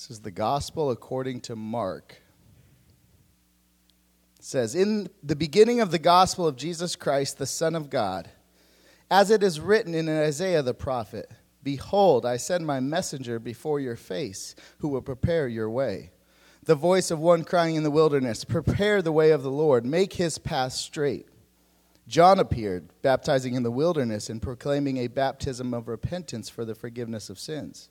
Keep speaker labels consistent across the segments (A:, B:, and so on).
A: This is the gospel according to Mark. It says, In the beginning of the gospel of Jesus Christ, the Son of God, as it is written in Isaiah the prophet Behold, I send my messenger before your face, who will prepare your way. The voice of one crying in the wilderness, Prepare the way of the Lord, make his path straight. John appeared, baptizing in the wilderness and proclaiming a baptism of repentance for the forgiveness of sins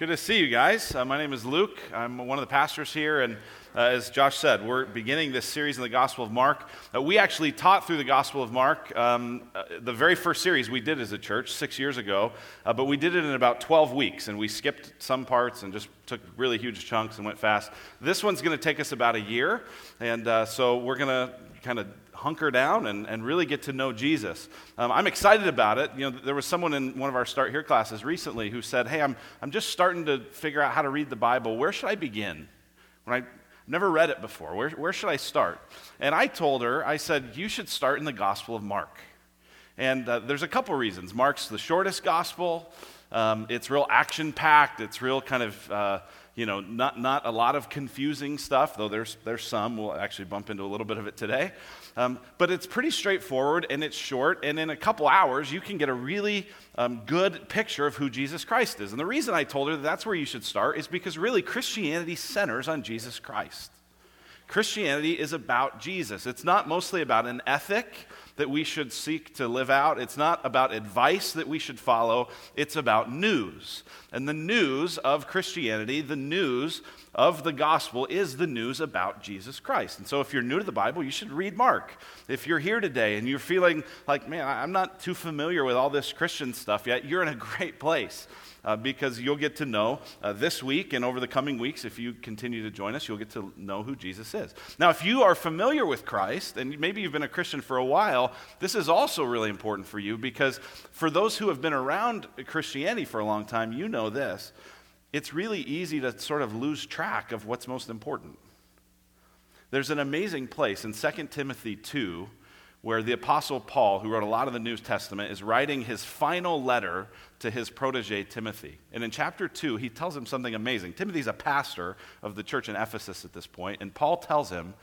B: Good to see you guys. Uh, my name is Luke. I'm one of the pastors here, and uh, as Josh said, we're beginning this series in the Gospel of Mark. Uh, we actually taught through the Gospel of Mark um, uh, the very first series we did as a church six years ago, uh, but we did it in about 12 weeks, and we skipped some parts and just took really huge chunks and went fast. This one's going to take us about a year, and uh, so we're going to kind of hunker down and, and really get to know Jesus. Um, I'm excited about it. You know, there was someone in one of our Start Here classes recently who said, Hey, I'm, I'm just starting to figure out how to read the Bible. Where should I begin? When I never read it before, where, where should I start? And I told her, I said, You should start in the Gospel of Mark. And uh, there's a couple reasons. Mark's the shortest gospel. Um, it's real action packed. It's real kind of uh, you know, not, not a lot of confusing stuff, though there's, there's some. We'll actually bump into a little bit of it today. Um, but it's pretty straightforward and it's short, and in a couple hours, you can get a really um, good picture of who Jesus Christ is. And the reason I told her that that's where you should start is because really Christianity centers on Jesus Christ. Christianity is about Jesus. It's not mostly about an ethic that we should seek to live out. It's not about advice that we should follow. It's about news. And the news of Christianity, the news of the gospel, is the news about Jesus Christ. And so if you're new to the Bible, you should read Mark. If you're here today and you're feeling like, man, I'm not too familiar with all this Christian stuff yet, you're in a great place uh, because you'll get to know uh, this week and over the coming weeks, if you continue to join us, you'll get to know who Jesus is. Now, if you are familiar with Christ, and maybe you've been a Christian for a while, this is also really important for you because for those who have been around Christianity for a long time, you know this. It's really easy to sort of lose track of what's most important. There's an amazing place in 2 Timothy 2 where the Apostle Paul, who wrote a lot of the New Testament, is writing his final letter to his protege Timothy. And in chapter 2, he tells him something amazing. Timothy's a pastor of the church in Ephesus at this point, and Paul tells him,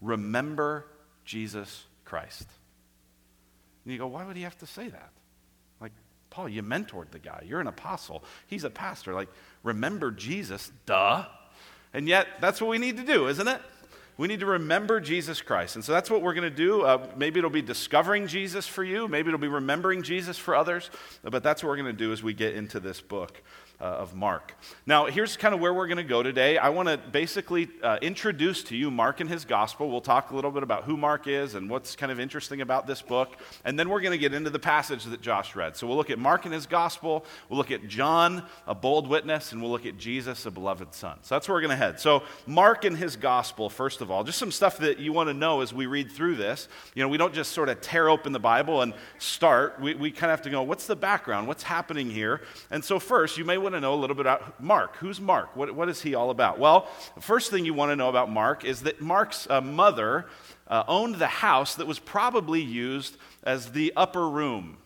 B: Remember Jesus Christ. And you go, Why would he have to say that? Like, Paul, you mentored the guy. You're an apostle. He's a pastor. Like, remember Jesus, duh. And yet, that's what we need to do, isn't it? We need to remember Jesus Christ. And so that's what we're going to do. Uh, maybe it'll be discovering Jesus for you. Maybe it'll be remembering Jesus for others. But that's what we're going to do as we get into this book uh, of Mark. Now, here's kind of where we're going to go today. I want to basically uh, introduce to you Mark and his gospel. We'll talk a little bit about who Mark is and what's kind of interesting about this book. And then we're going to get into the passage that Josh read. So we'll look at Mark and his gospel, we'll look at John, a bold witness, and we'll look at Jesus, a beloved son. So that's where we're going to head. So, Mark and his gospel, first of all, just some stuff that you want to know as we read through this. You know, we don't just sort of tear open the Bible and start. We, we kind of have to go, what's the background? What's happening here? And so, first, you may want to know a little bit about Mark. Who's Mark? What, what is he all about? Well, the first thing you want to know about Mark is that Mark's uh, mother uh, owned the house that was probably used as the upper room.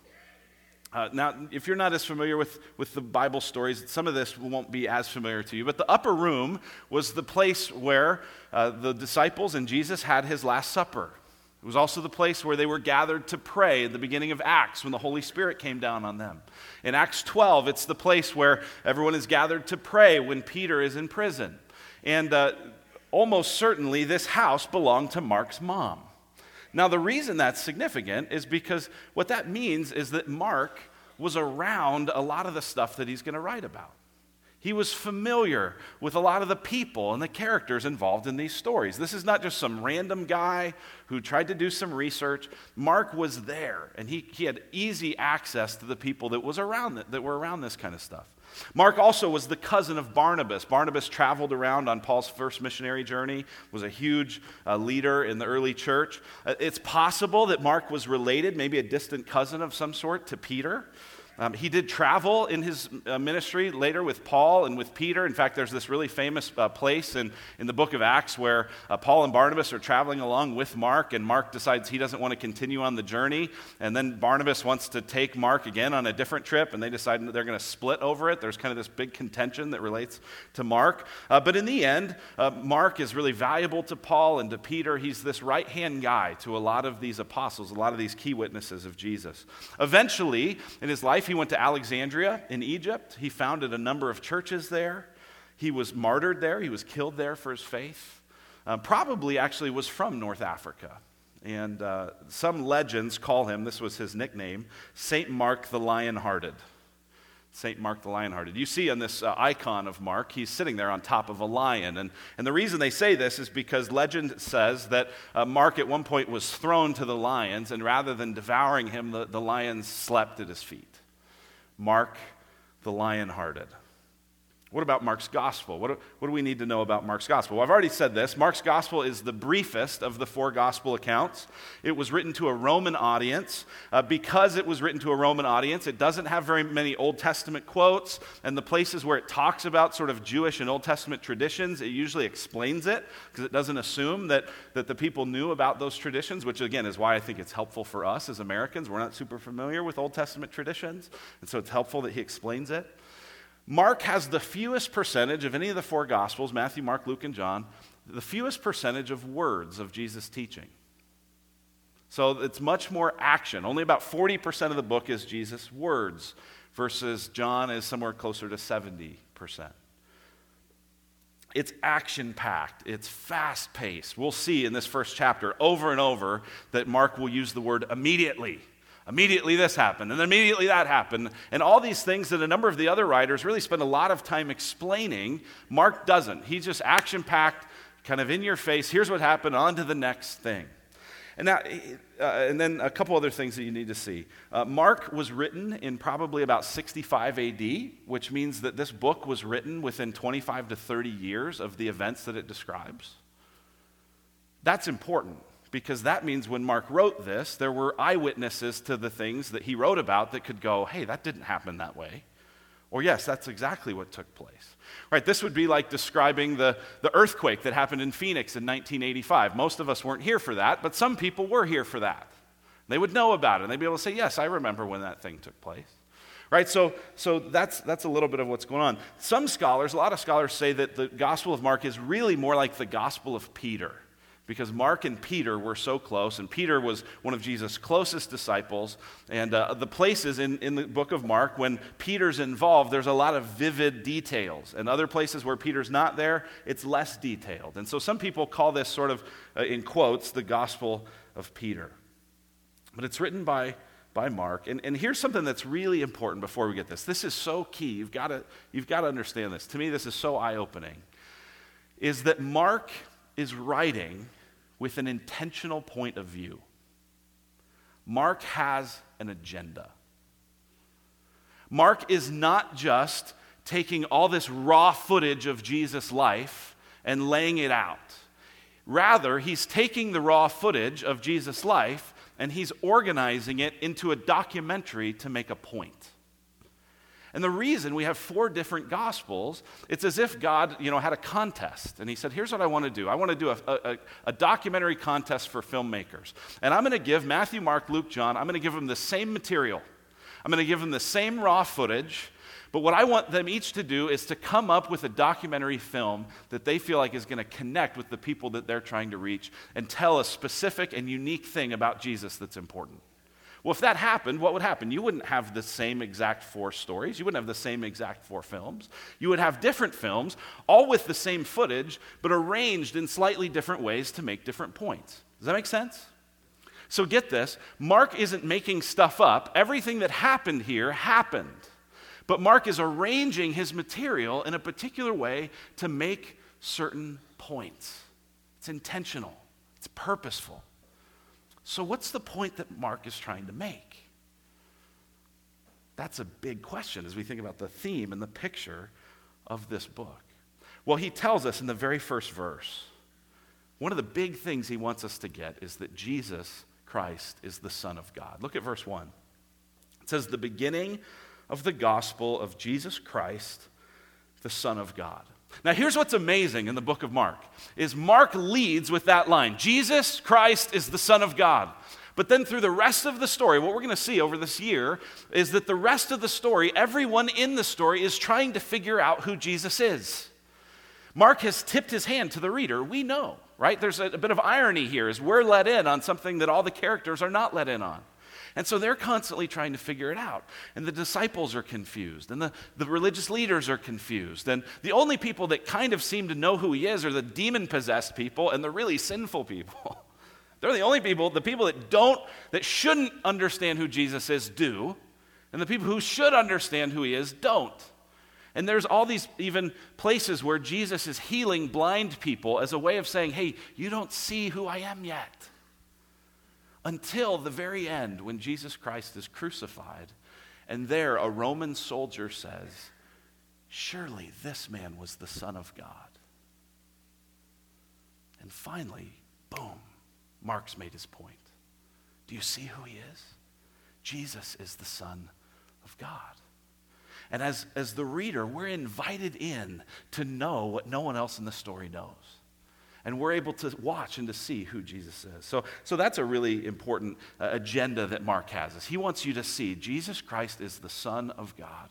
B: Uh, now, if you're not as familiar with, with the Bible stories, some of this won't be as familiar to you, but the upper room was the place where uh, the disciples and Jesus had his Last Supper. It was also the place where they were gathered to pray at the beginning of Acts when the Holy Spirit came down on them. In Acts 12, it's the place where everyone is gathered to pray when Peter is in prison. And uh, almost certainly this house belonged to Mark's mom. Now, the reason that's significant is because what that means is that Mark was around a lot of the stuff that he's going to write about. He was familiar with a lot of the people and the characters involved in these stories. This is not just some random guy who tried to do some research. Mark was there, and he, he had easy access to the people that, was around, that were around this kind of stuff. Mark also was the cousin of Barnabas. Barnabas traveled around on Paul's first missionary journey, was a huge uh, leader in the early church. Uh, it's possible that Mark was related, maybe a distant cousin of some sort, to Peter. Um, he did travel in his uh, ministry later with Paul and with Peter. In fact, there's this really famous uh, place in, in the book of Acts where uh, Paul and Barnabas are traveling along with Mark, and Mark decides he doesn't want to continue on the journey. And then Barnabas wants to take Mark again on a different trip, and they decide they're going to split over it. There's kind of this big contention that relates to Mark. Uh, but in the end, uh, Mark is really valuable to Paul and to Peter. He's this right hand guy to a lot of these apostles, a lot of these key witnesses of Jesus. Eventually, in his life, he went to Alexandria in Egypt. He founded a number of churches there. He was martyred there, he was killed there for his faith. Uh, probably actually was from North Africa. And uh, some legends call him, this was his nickname, St. Mark the Lion Hearted. St. Mark the Lionhearted. You see on this uh, icon of Mark, he's sitting there on top of a lion. And, and the reason they say this is because legend says that uh, Mark at one point was thrown to the lions, and rather than devouring him, the, the lions slept at his feet. Mark the lion hearted. What about Mark's gospel? What do, what do we need to know about Mark's gospel? Well, I've already said this. Mark's gospel is the briefest of the four gospel accounts. It was written to a Roman audience. Uh, because it was written to a Roman audience, it doesn't have very many Old Testament quotes. And the places where it talks about sort of Jewish and Old Testament traditions, it usually explains it because it doesn't assume that, that the people knew about those traditions, which again is why I think it's helpful for us as Americans. We're not super familiar with Old Testament traditions. And so it's helpful that he explains it. Mark has the fewest percentage of any of the four Gospels Matthew, Mark, Luke, and John the fewest percentage of words of Jesus' teaching. So it's much more action. Only about 40% of the book is Jesus' words, versus John is somewhere closer to 70%. It's action packed, it's fast paced. We'll see in this first chapter over and over that Mark will use the word immediately Immediately this happened, and immediately that happened. And all these things that a number of the other writers really spend a lot of time explaining, Mark doesn't. He's just action packed, kind of in your face. Here's what happened, on to the next thing. And, uh, and then a couple other things that you need to see. Uh, Mark was written in probably about 65 AD, which means that this book was written within 25 to 30 years of the events that it describes. That's important because that means when Mark wrote this, there were eyewitnesses to the things that he wrote about that could go, hey, that didn't happen that way. Or, yes, that's exactly what took place. Right, this would be like describing the, the earthquake that happened in Phoenix in 1985. Most of us weren't here for that, but some people were here for that. They would know about it, and they'd be able to say, yes, I remember when that thing took place. Right, so, so that's, that's a little bit of what's going on. Some scholars, a lot of scholars say that the Gospel of Mark is really more like the Gospel of Peter because Mark and Peter were so close, and Peter was one of Jesus' closest disciples. And uh, the places in, in the book of Mark, when Peter's involved, there's a lot of vivid details. And other places where Peter's not there, it's less detailed. And so some people call this sort of, uh, in quotes, the Gospel of Peter. But it's written by, by Mark. And, and here's something that's really important before we get this. This is so key. You've got you've to understand this. To me, this is so eye opening. Is that Mark is writing with an intentional point of view. Mark has an agenda. Mark is not just taking all this raw footage of Jesus' life and laying it out. Rather, he's taking the raw footage of Jesus' life and he's organizing it into a documentary to make a point. And the reason we have four different gospels, it's as if God, you know, had a contest. And he said, here's what I want to do. I want to do a, a, a documentary contest for filmmakers. And I'm going to give Matthew, Mark, Luke, John, I'm going to give them the same material. I'm going to give them the same raw footage. But what I want them each to do is to come up with a documentary film that they feel like is going to connect with the people that they're trying to reach and tell a specific and unique thing about Jesus that's important. Well, if that happened, what would happen? You wouldn't have the same exact four stories. You wouldn't have the same exact four films. You would have different films, all with the same footage, but arranged in slightly different ways to make different points. Does that make sense? So get this Mark isn't making stuff up. Everything that happened here happened. But Mark is arranging his material in a particular way to make certain points. It's intentional, it's purposeful. So, what's the point that Mark is trying to make? That's a big question as we think about the theme and the picture of this book. Well, he tells us in the very first verse one of the big things he wants us to get is that Jesus Christ is the Son of God. Look at verse 1. It says, The beginning of the gospel of Jesus Christ, the Son of God. Now here's what's amazing in the book of Mark is Mark leads with that line. Jesus Christ is the son of God. But then through the rest of the story, what we're going to see over this year is that the rest of the story, everyone in the story is trying to figure out who Jesus is. Mark has tipped his hand to the reader. We know, right? There's a, a bit of irony here as we're let in on something that all the characters are not let in on. And so they're constantly trying to figure it out. And the disciples are confused, and the, the religious leaders are confused. And the only people that kind of seem to know who he is are the demon possessed people and the really sinful people. They're the only people, the people that don't, that shouldn't understand who Jesus is, do. And the people who should understand who he is, don't. And there's all these even places where Jesus is healing blind people as a way of saying, hey, you don't see who I am yet until the very end when Jesus Christ is crucified. And there, a Roman soldier says, Surely this man was the Son of God. And finally, boom, Mark's made his point. Do you see who he is? Jesus is the Son of God. And as, as the reader, we're invited in to know what no one else in the story knows and we're able to watch and to see who Jesus is. So, so that's a really important uh, agenda that Mark has. Is he wants you to see Jesus Christ is the Son of God.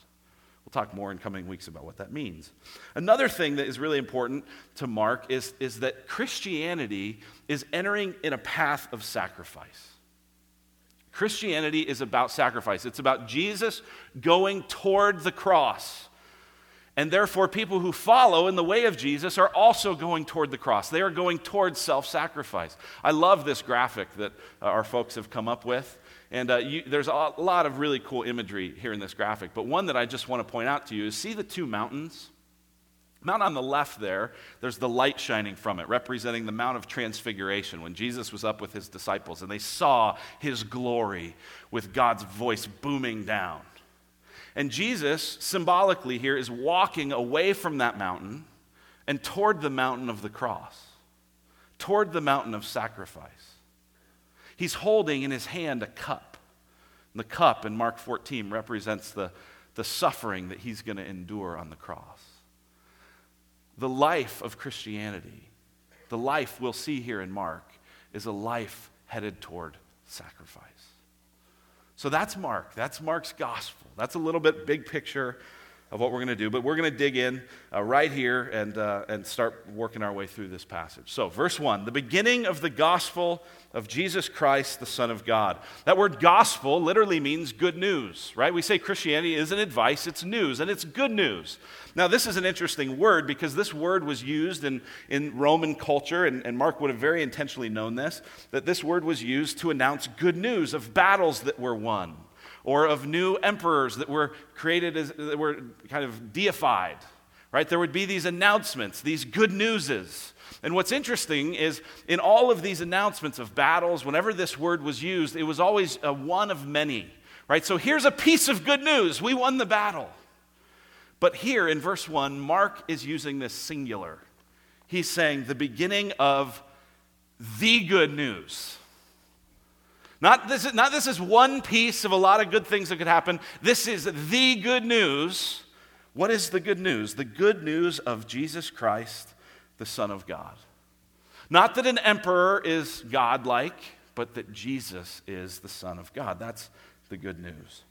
B: We'll talk more in coming weeks about what that means. Another thing that is really important to Mark is, is that Christianity is entering in a path of sacrifice. Christianity is about sacrifice. It's about Jesus going toward the cross. And therefore, people who follow in the way of Jesus are also going toward the cross. They are going toward self sacrifice. I love this graphic that our folks have come up with. And uh, you, there's a lot of really cool imagery here in this graphic. But one that I just want to point out to you is see the two mountains? Mount on the left there, there's the light shining from it, representing the Mount of Transfiguration when Jesus was up with his disciples and they saw his glory with God's voice booming down. And Jesus, symbolically here, is walking away from that mountain and toward the mountain of the cross, toward the mountain of sacrifice. He's holding in his hand a cup. And the cup in Mark 14 represents the, the suffering that he's going to endure on the cross. The life of Christianity, the life we'll see here in Mark, is a life headed toward sacrifice. So that's Mark. That's Mark's gospel. That's a little bit big picture of what we're going to do, but we're going to dig in uh, right here and, uh, and start working our way through this passage. So, verse 1 the beginning of the gospel of Jesus Christ, the Son of God. That word gospel literally means good news, right? We say Christianity isn't advice, it's news, and it's good news. Now, this is an interesting word because this word was used in, in Roman culture, and, and Mark would have very intentionally known this, that this word was used to announce good news of battles that were won or of new emperors that were created as, that were kind of deified, right? There would be these announcements, these good newses. And what's interesting is in all of these announcements of battles, whenever this word was used, it was always a one of many, right? So here's a piece of good news we won the battle. But here in verse 1, Mark is using this singular. He's saying the beginning of the good news. Not this, is, not this is one piece of a lot of good things that could happen. This is the good news. What is the good news? The good news of Jesus Christ the Son of God. Not that an emperor is godlike, but that Jesus is the Son of God. That's the good news.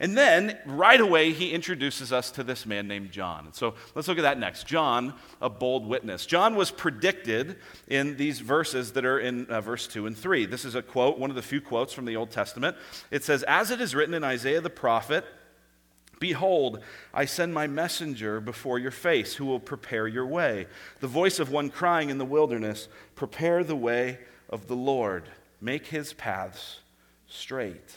B: And then, right away, he introduces us to this man named John. So let's look at that next. John, a bold witness. John was predicted in these verses that are in uh, verse 2 and 3. This is a quote, one of the few quotes from the Old Testament. It says, As it is written in Isaiah the prophet, Behold, I send my messenger before your face, who will prepare your way. The voice of one crying in the wilderness, Prepare the way of the Lord, make his paths straight.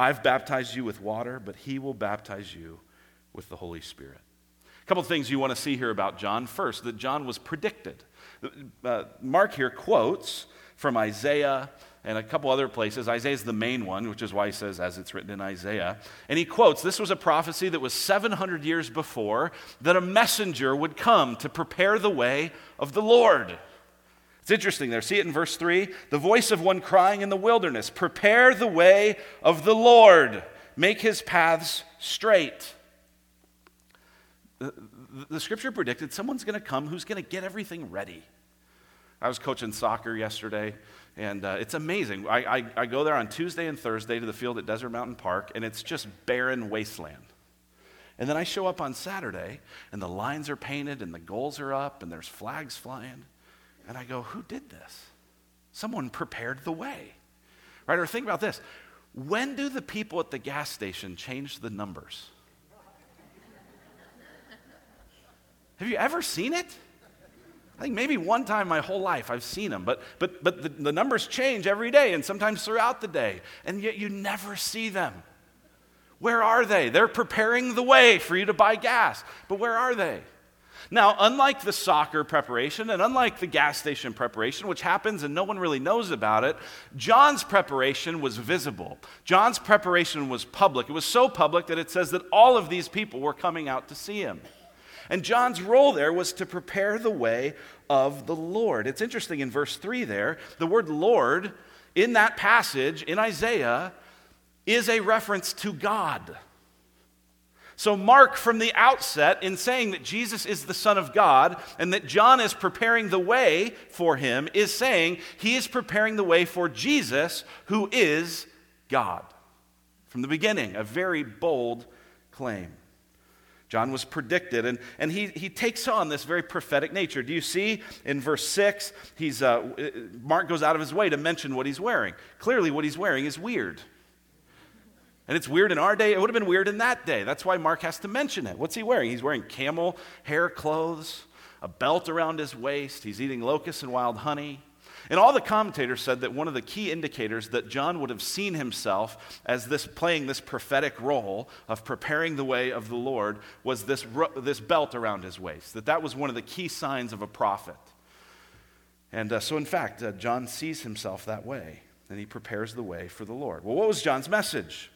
B: I've baptized you with water, but he will baptize you with the Holy Spirit. A couple of things you want to see here about John. First, that John was predicted. Uh, Mark here quotes from Isaiah and a couple other places. Isaiah is the main one, which is why he says, as it's written in Isaiah. And he quotes this was a prophecy that was 700 years before that a messenger would come to prepare the way of the Lord. It's interesting there. See it in verse 3? The voice of one crying in the wilderness Prepare the way of the Lord, make his paths straight. The, the scripture predicted someone's going to come who's going to get everything ready. I was coaching soccer yesterday, and uh, it's amazing. I, I, I go there on Tuesday and Thursday to the field at Desert Mountain Park, and it's just barren wasteland. And then I show up on Saturday, and the lines are painted, and the goals are up, and there's flags flying. And I go, who did this? Someone prepared the way. Right? Or think about this. When do the people at the gas station change the numbers? Have you ever seen it? I think maybe one time my whole life I've seen them, but, but, but the, the numbers change every day and sometimes throughout the day, and yet you never see them. Where are they? They're preparing the way for you to buy gas, but where are they? Now, unlike the soccer preparation and unlike the gas station preparation, which happens and no one really knows about it, John's preparation was visible. John's preparation was public. It was so public that it says that all of these people were coming out to see him. And John's role there was to prepare the way of the Lord. It's interesting in verse 3 there, the word Lord in that passage in Isaiah is a reference to God. So, Mark, from the outset, in saying that Jesus is the Son of God and that John is preparing the way for him, is saying he is preparing the way for Jesus, who is God. From the beginning, a very bold claim. John was predicted, and, and he, he takes on this very prophetic nature. Do you see in verse 6? He's, uh, Mark goes out of his way to mention what he's wearing. Clearly, what he's wearing is weird. And it's weird in our day. It would have been weird in that day. That's why Mark has to mention it. What's he wearing? He's wearing camel hair clothes, a belt around his waist. He's eating locusts and wild honey. And all the commentators said that one of the key indicators that John would have seen himself as this playing this prophetic role of preparing the way of the Lord was this, this belt around his waist. That that was one of the key signs of a prophet. And uh, so, in fact, uh, John sees himself that way, and he prepares the way for the Lord. Well, what was John's message?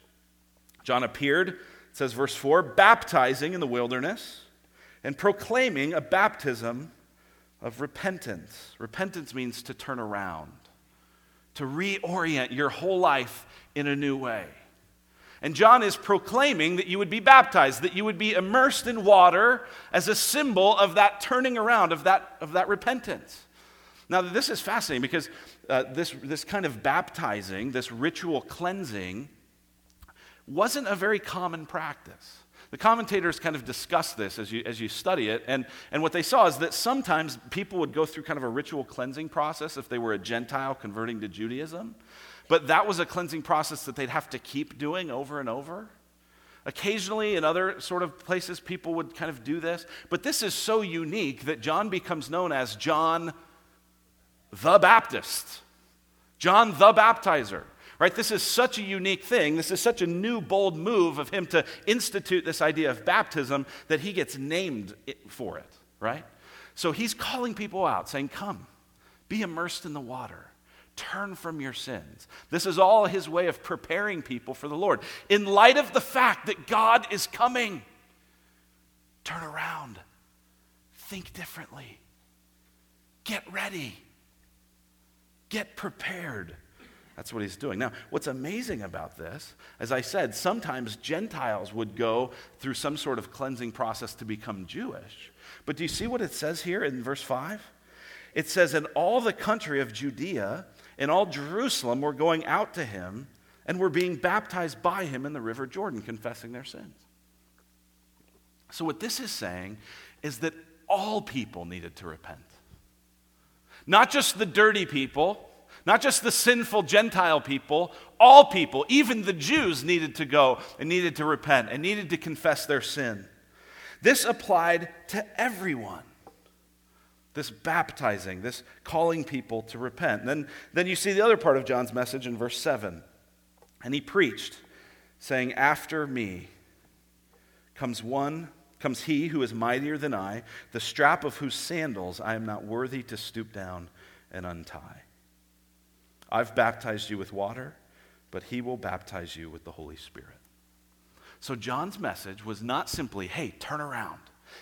B: John appeared, it says verse 4, baptizing in the wilderness and proclaiming a baptism of repentance. Repentance means to turn around, to reorient your whole life in a new way. And John is proclaiming that you would be baptized, that you would be immersed in water as a symbol of that turning around, of that, of that repentance. Now, this is fascinating because uh, this, this kind of baptizing, this ritual cleansing, wasn't a very common practice. The commentators kind of discuss this as you, as you study it, and, and what they saw is that sometimes people would go through kind of a ritual cleansing process if they were a Gentile converting to Judaism, but that was a cleansing process that they'd have to keep doing over and over. Occasionally, in other sort of places, people would kind of do this, but this is so unique that John becomes known as John the Baptist, John the Baptizer. Right? This is such a unique thing. This is such a new, bold move of him to institute this idea of baptism that he gets named for it, right? So he's calling people out, saying, Come, be immersed in the water, turn from your sins. This is all his way of preparing people for the Lord. In light of the fact that God is coming, turn around, think differently, get ready, get prepared. That's what he's doing. Now, what's amazing about this, as I said, sometimes Gentiles would go through some sort of cleansing process to become Jewish. But do you see what it says here in verse 5? It says, In all the country of Judea and all Jerusalem were going out to him and were being baptized by him in the river Jordan, confessing their sins. So, what this is saying is that all people needed to repent. Not just the dirty people, not just the sinful Gentile people, all people, even the Jews, needed to go and needed to repent and needed to confess their sin. This applied to everyone. This baptizing, this calling people to repent. And then, then you see the other part of John's message in verse 7. And he preached, saying, After me comes one, comes he who is mightier than I, the strap of whose sandals I am not worthy to stoop down and untie. I've baptized you with water, but he will baptize you with the Holy Spirit. So John's message was not simply, hey, turn around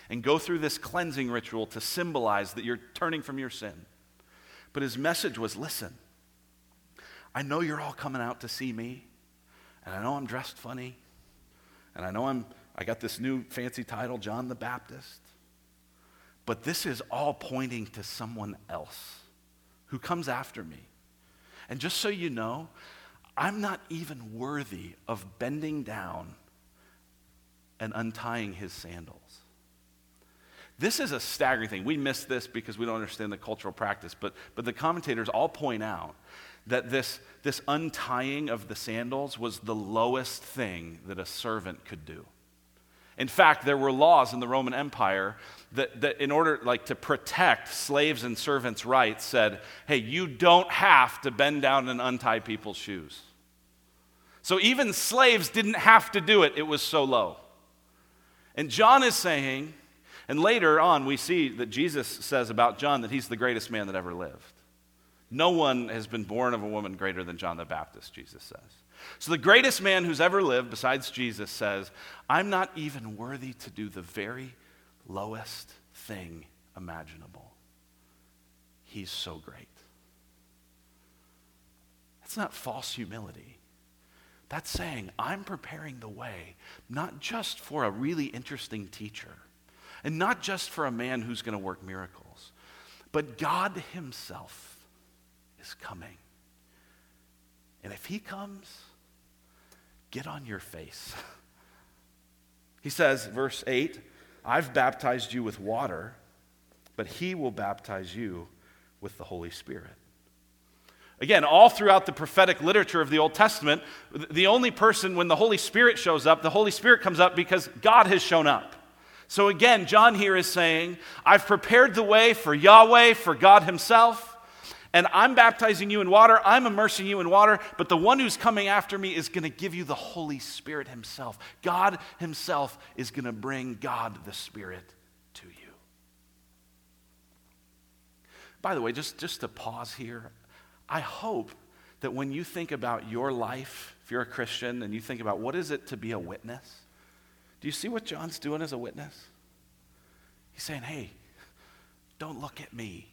B: and go through this cleansing ritual to symbolize that you're turning from your sin. But his message was listen, I know you're all coming out to see me, and I know I'm dressed funny, and I know I'm, I got this new fancy title, John the Baptist. But this is all pointing to someone else who comes after me. And just so you know, I'm not even worthy of bending down and untying his sandals. This is a staggering thing. We miss this because we don't understand the cultural practice, but, but the commentators all point out that this, this untying of the sandals was the lowest thing that a servant could do. In fact, there were laws in the Roman Empire that, that, in order like to protect slaves and servants' rights, said, hey, you don't have to bend down and untie people's shoes. So even slaves didn't have to do it, it was so low. And John is saying, and later on we see that Jesus says about John that he's the greatest man that ever lived. No one has been born of a woman greater than John the Baptist, Jesus says. So the greatest man who's ever lived, besides Jesus, says, I'm not even worthy to do the very lowest thing imaginable. He's so great. That's not false humility. That's saying, I'm preparing the way, not just for a really interesting teacher, and not just for a man who's going to work miracles, but God Himself is coming. And if He comes, get on your face. he says, verse 8, I've baptized you with water, but he will baptize you with the Holy Spirit. Again, all throughout the prophetic literature of the Old Testament, the only person when the Holy Spirit shows up, the Holy Spirit comes up because God has shown up. So again, John here is saying, I've prepared the way for Yahweh, for God Himself and I'm baptizing you in water, I'm immersing you in water, but the one who's coming after me is going to give you the Holy Spirit Himself. God Himself is going to bring God the Spirit to you. By the way, just, just to pause here, I hope that when you think about your life, if you're a Christian and you think about what is it to be a witness, do you see what John's doing as a witness? He's saying, hey, don't look at me.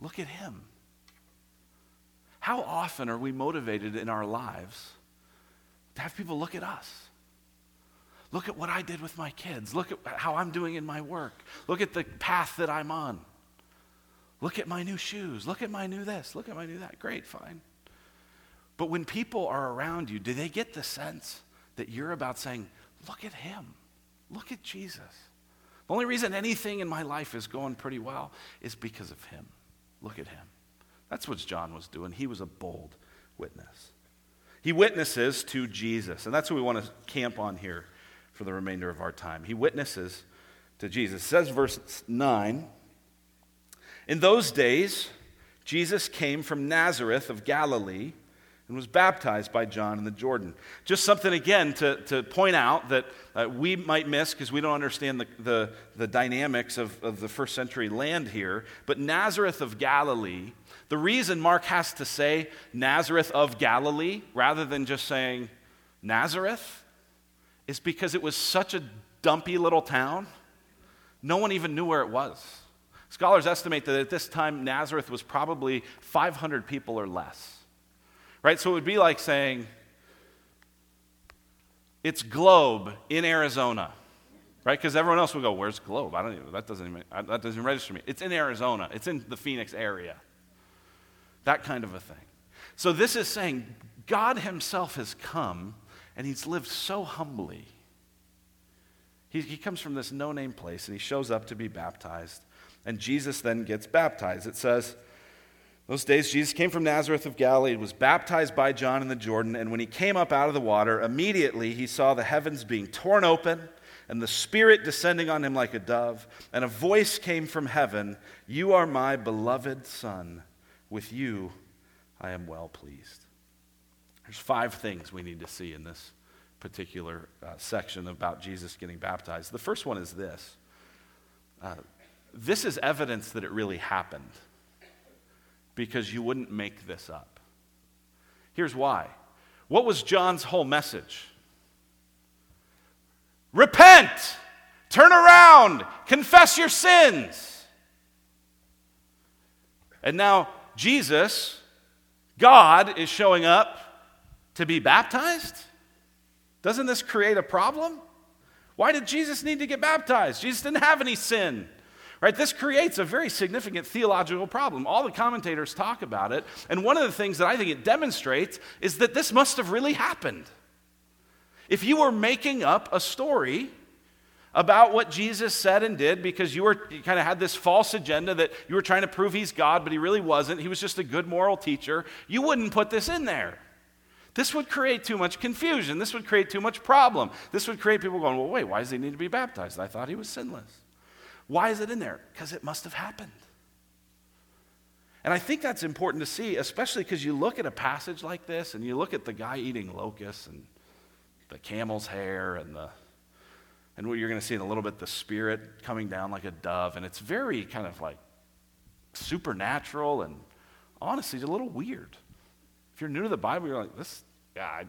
B: Look at him. How often are we motivated in our lives to have people look at us? Look at what I did with my kids. Look at how I'm doing in my work. Look at the path that I'm on. Look at my new shoes. Look at my new this. Look at my new that. Great, fine. But when people are around you, do they get the sense that you're about saying, Look at him? Look at Jesus. The only reason anything in my life is going pretty well is because of him. Look at him. That's what John was doing. He was a bold witness. He witnesses to Jesus, and that's what we want to camp on here for the remainder of our time. He witnesses to Jesus. It says verse 9 In those days, Jesus came from Nazareth of Galilee, and was baptized by John in the Jordan. Just something, again, to, to point out that uh, we might miss because we don't understand the, the, the dynamics of, of the first century land here. But Nazareth of Galilee, the reason Mark has to say Nazareth of Galilee rather than just saying Nazareth is because it was such a dumpy little town, no one even knew where it was. Scholars estimate that at this time, Nazareth was probably 500 people or less. Right? So it would be like saying, it's Globe in Arizona. Right? Because everyone else would go, where's Globe? I don't even, that doesn't even, that doesn't register me. It's in Arizona. It's in the Phoenix area. That kind of a thing. So this is saying God himself has come and he's lived so humbly. He, he comes from this no name place and he shows up to be baptized. And Jesus then gets baptized. It says, those days, Jesus came from Nazareth of Galilee, was baptized by John in the Jordan, and when he came up out of the water, immediately he saw the heavens being torn open and the Spirit descending on him like a dove, and a voice came from heaven You are my beloved Son. With you I am well pleased. There's five things we need to see in this particular uh, section about Jesus getting baptized. The first one is this uh, this is evidence that it really happened because you wouldn't make this up. Here's why. What was John's whole message? Repent, turn around, confess your sins. And now Jesus, God, is showing up to be baptized? Doesn't this create a problem? Why did Jesus need to get baptized? Jesus didn't have any sin. Right? This creates a very significant theological problem. All the commentators talk about it, and one of the things that I think it demonstrates is that this must have really happened. If you were making up a story about what Jesus said and did because you were you kind of had this false agenda that you were trying to prove he's God, but he really wasn't. He was just a good moral teacher. You wouldn't put this in there. This would create too much confusion. This would create too much problem. This would create people going, well, wait, why does he need to be baptized? I thought he was sinless. Why is it in there? Because it must have happened. And I think that's important to see, especially because you look at a passage like this and you look at the guy eating locusts and the camel's hair and the and what you're going to see in a little bit the spirit coming down like a dove. And it's very kind of like supernatural and honestly a little weird. If you're new to the bible you're like this yeah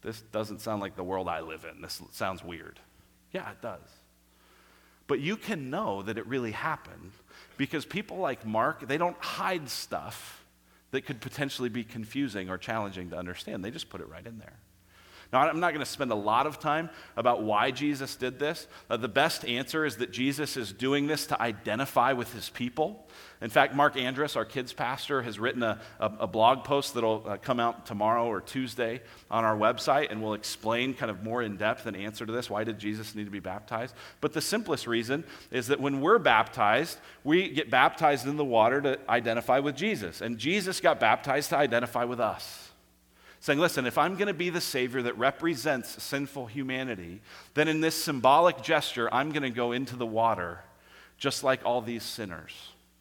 B: this doesn't sound like the world i live in. This sounds weird. Yeah it does but you can know that it really happened because people like Mark, they don't hide stuff that could potentially be confusing or challenging to understand. They just put it right in there. Now, I'm not going to spend a lot of time about why Jesus did this. Uh, the best answer is that Jesus is doing this to identify with his people. In fact, Mark Andrus, our kids pastor, has written a, a, a blog post that'll uh, come out tomorrow or Tuesday on our website and will explain kind of more in depth an answer to this. Why did Jesus need to be baptized? But the simplest reason is that when we're baptized, we get baptized in the water to identify with Jesus. And Jesus got baptized to identify with us saying, listen, if I'm going to be the Savior that represents sinful humanity, then in this symbolic gesture, I'm going to go into the water just like all these sinners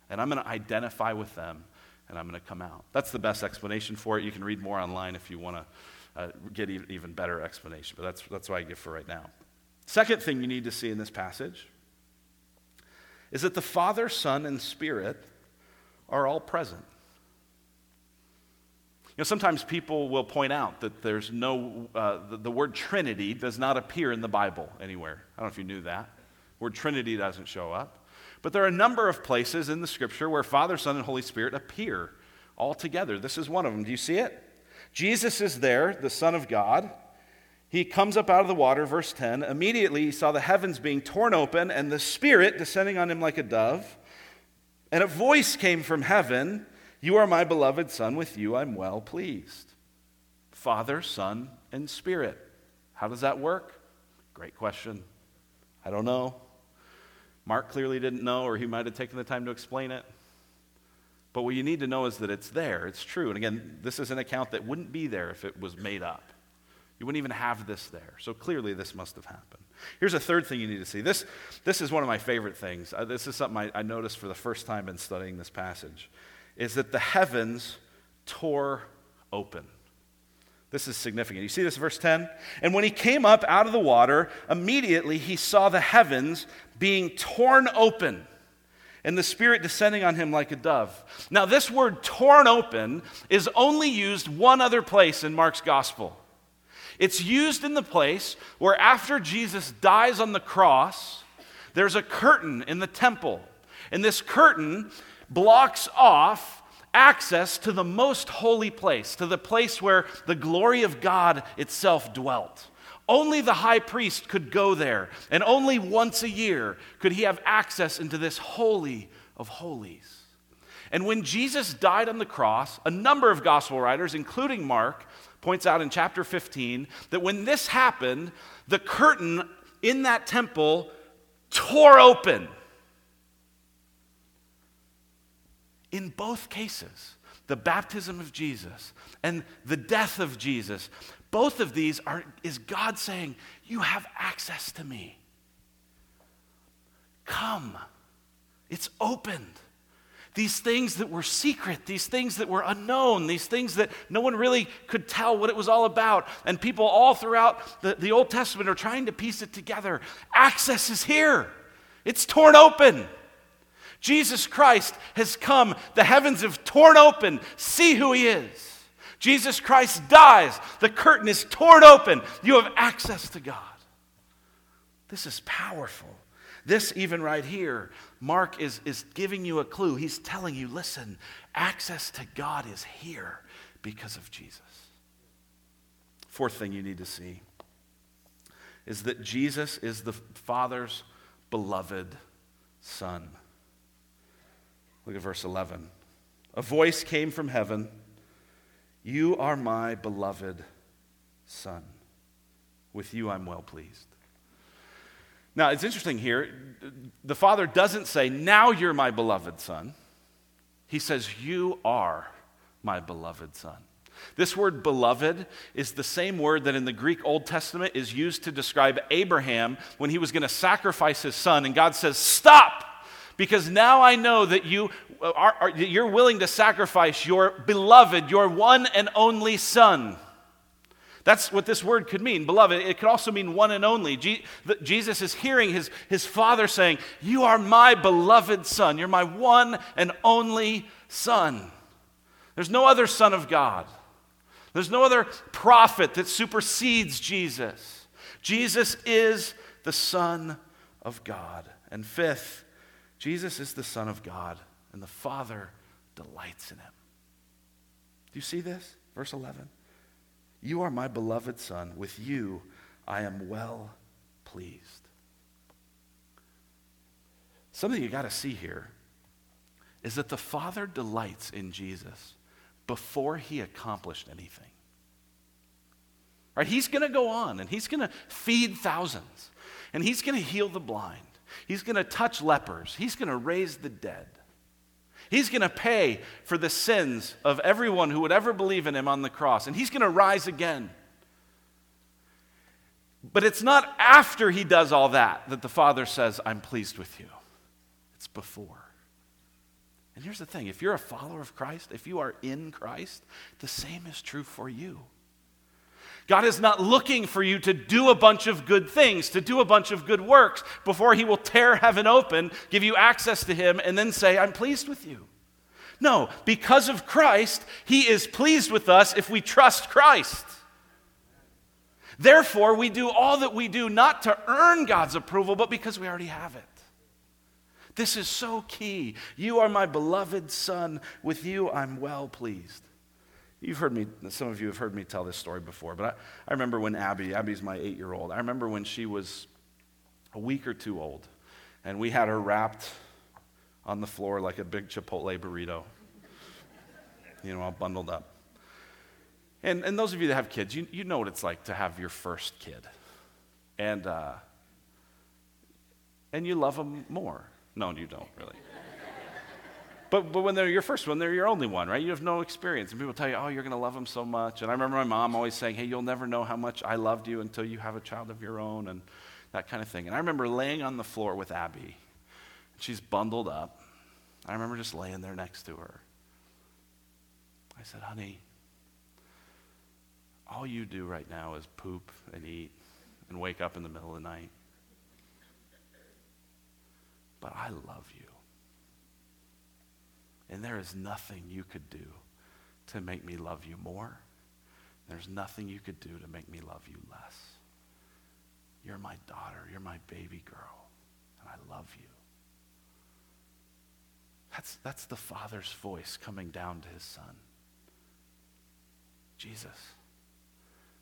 B: and I'm going to identify with them, and I'm going to come out. That's the best explanation for it. You can read more online if you want to uh, get even, even better explanation, but that's, that's what I give for right now. Second thing you need to see in this passage is that the Father, Son, and Spirit are all present. You know, sometimes people will point out that there's no, uh, the, the, word Trinity does not appear in the Bible anywhere. I don't know if you knew that. The word Trinity doesn't show up. But there are a number of places in the scripture where Father, Son, and Holy Spirit appear all together. This is one of them. Do you see it? Jesus is there, the Son of God. He comes up out of the water, verse 10. Immediately he saw the heavens being torn open and the Spirit descending on him like a dove. And a voice came from heaven You are my beloved Son, with you I'm well pleased. Father, Son, and Spirit. How does that work? Great question. I don't know. Mark clearly didn't know, or he might have taken the time to explain it. But what you need to know is that it's there, it's true. And again, this is an account that wouldn't be there if it was made up. You wouldn't even have this there. So clearly, this must have happened. Here's a third thing you need to see. This, this is one of my favorite things. Uh, this is something I, I noticed for the first time in studying this passage, is that the heavens tore open. This is significant. You see this, verse 10? And when he came up out of the water, immediately he saw the heavens being torn open and the Spirit descending on him like a dove. Now, this word torn open is only used one other place in Mark's gospel. It's used in the place where after Jesus dies on the cross, there's a curtain in the temple. And this curtain blocks off access to the most holy place, to the place where the glory of God itself dwelt. Only the high priest could go there, and only once a year could he have access into this holy of holies. And when Jesus died on the cross, a number of gospel writers, including Mark, points out in chapter 15 that when this happened, the curtain in that temple tore open. In both cases, the baptism of Jesus and the death of Jesus, both of these are is God saying, "You have access to me. Come. It's opened." These things that were secret, these things that were unknown, these things that no one really could tell what it was all about. And people all throughout the, the Old Testament are trying to piece it together. Access is here, it's torn open. Jesus Christ has come. The heavens have torn open. See who he is. Jesus Christ dies. The curtain is torn open. You have access to God. This is powerful. This, even right here, Mark is, is giving you a clue. He's telling you listen, access to God is here because of Jesus. Fourth thing you need to see is that Jesus is the Father's beloved Son. Look at verse 11. A voice came from heaven You are my beloved Son. With you I'm well pleased. Now, it's interesting here. The Father doesn't say, Now you're my beloved Son. He says, You are my beloved Son. This word beloved is the same word that in the Greek Old Testament is used to describe Abraham when he was going to sacrifice his son. And God says, Stop! Because now I know that you uh, are, are, you're willing to sacrifice your beloved, your one and only son. That's what this word could mean, beloved. It could also mean one and only. Jesus is hearing his, his father saying, You are my beloved son. You're my one and only son. There's no other son of God, there's no other prophet that supersedes Jesus. Jesus is the Son of God. And fifth, Jesus is the Son of God, and the Father delights in him. Do you see this? Verse 11. You are my beloved Son. With you I am well pleased. Something you got to see here is that the Father delights in Jesus before he accomplished anything. Right? He's going to go on and he's going to feed thousands and he's going to heal the blind. He's going to touch lepers. He's going to raise the dead. He's going to pay for the sins of everyone who would ever believe in him on the cross, and he's going to rise again. But it's not after he does all that that the Father says, I'm pleased with you. It's before. And here's the thing if you're a follower of Christ, if you are in Christ, the same is true for you. God is not looking for you to do a bunch of good things, to do a bunch of good works before He will tear heaven open, give you access to Him, and then say, I'm pleased with you. No, because of Christ, He is pleased with us if we trust Christ. Therefore, we do all that we do not to earn God's approval, but because we already have it. This is so key. You are my beloved Son. With you, I'm well pleased. You've heard me, some of you have heard me tell this story before, but I, I remember when Abby, Abby's my eight year old, I remember when she was a week or two old, and we had her wrapped on the floor like a big Chipotle burrito, you know, all bundled up. And, and those of you that have kids, you, you know what it's like to have your first kid. And, uh, and you love them more. No, you don't really. But, but when they're your first one, they're your only one, right? You have no experience. And people tell you, oh, you're going to love them so much. And I remember my mom always saying, hey, you'll never know how much I loved you until you have a child of your own, and that kind of thing. And I remember laying on the floor with Abby. She's bundled up. I remember just laying there next to her. I said, honey, all you do right now is poop and eat and wake up in the middle of the night. But I love you. And there is nothing you could do to make me love you more. There's nothing you could do to make me love you less. You're my daughter. You're my baby girl. And I love you. That's, that's the Father's voice coming down to his Son. Jesus,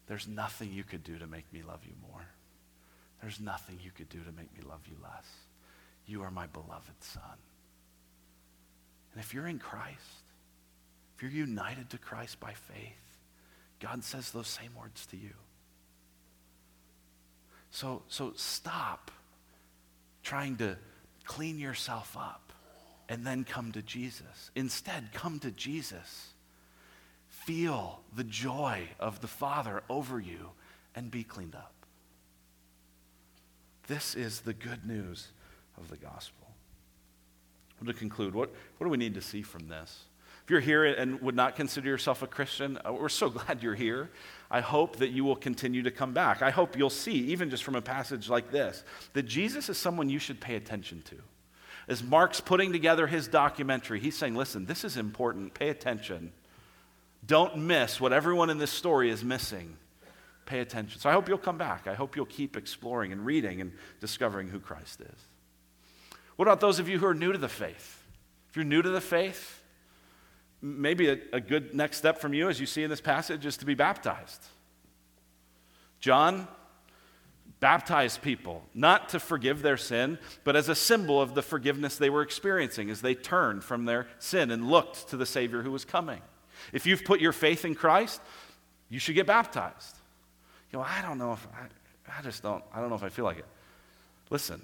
B: there's nothing you could do to make me love you more. There's nothing you could do to make me love you less. You are my beloved Son. And if you're in Christ, if you're united to Christ by faith, God says those same words to you. So, so stop trying to clean yourself up and then come to Jesus. Instead, come to Jesus. Feel the joy of the Father over you and be cleaned up. This is the good news of the gospel. Well, to conclude, what, what do we need to see from this? If you're here and would not consider yourself a Christian, uh, we're so glad you're here. I hope that you will continue to come back. I hope you'll see, even just from a passage like this, that Jesus is someone you should pay attention to. As Mark's putting together his documentary, he's saying, listen, this is important. Pay attention. Don't miss what everyone in this story is missing. Pay attention. So I hope you'll come back. I hope you'll keep exploring and reading and discovering who Christ is. What about those of you who are new to the faith? If you're new to the faith, maybe a, a good next step from you, as you see in this passage, is to be baptized. John baptized people, not to forgive their sin, but as a symbol of the forgiveness they were experiencing as they turned from their sin and looked to the Savior who was coming. If you've put your faith in Christ, you should get baptized. You know, I don't know if I, I just don't, I don't know if I feel like it. Listen,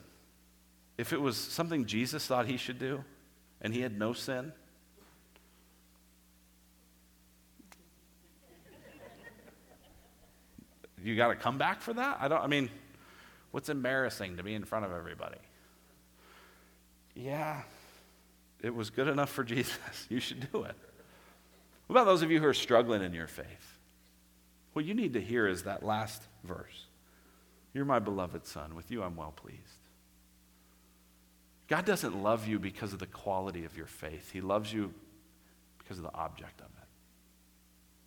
B: if it was something Jesus thought he should do and he had no sin, you got to come back for that? I don't, I mean, what's embarrassing to be in front of everybody? Yeah, it was good enough for Jesus. You should do it. What about those of you who are struggling in your faith? What you need to hear is that last verse You're my beloved son. With you I'm well pleased. God doesn't love you because of the quality of your faith, He loves you because of the object of it.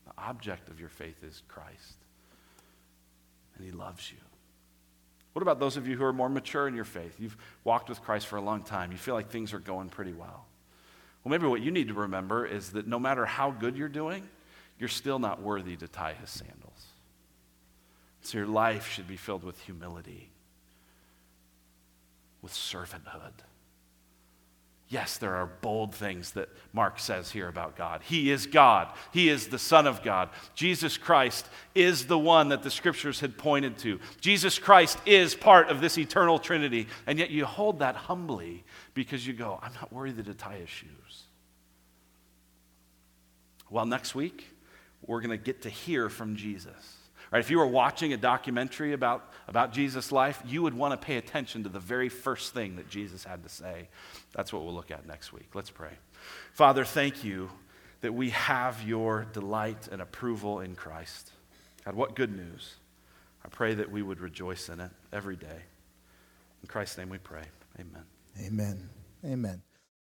B: The object of your faith is Christ, and He loves you. What about those of you who are more mature in your faith? You've walked with Christ for a long time, you feel like things are going pretty well. Well, maybe what you need to remember is that no matter how good you're doing, you're still not worthy to tie his sandals. So your life should be filled with humility, with servanthood. Yes, there are bold things that Mark says here about God. He is God. He is the Son of God. Jesus Christ is the one that the scriptures had pointed to. Jesus Christ is part of this eternal Trinity. And yet you hold that humbly because you go, I'm not worthy to tie his shoes. Well, next week, we're going to get to hear from Jesus. Right, if you were watching a documentary about, about Jesus' life, you would want to pay attention to the very first thing that Jesus had to say. That's what we'll look at next week. Let's pray. Father, thank you that we have your delight and approval in Christ. God, what good news. I pray that we would rejoice in it every day. In Christ's name we pray. Amen.
A: Amen. Amen.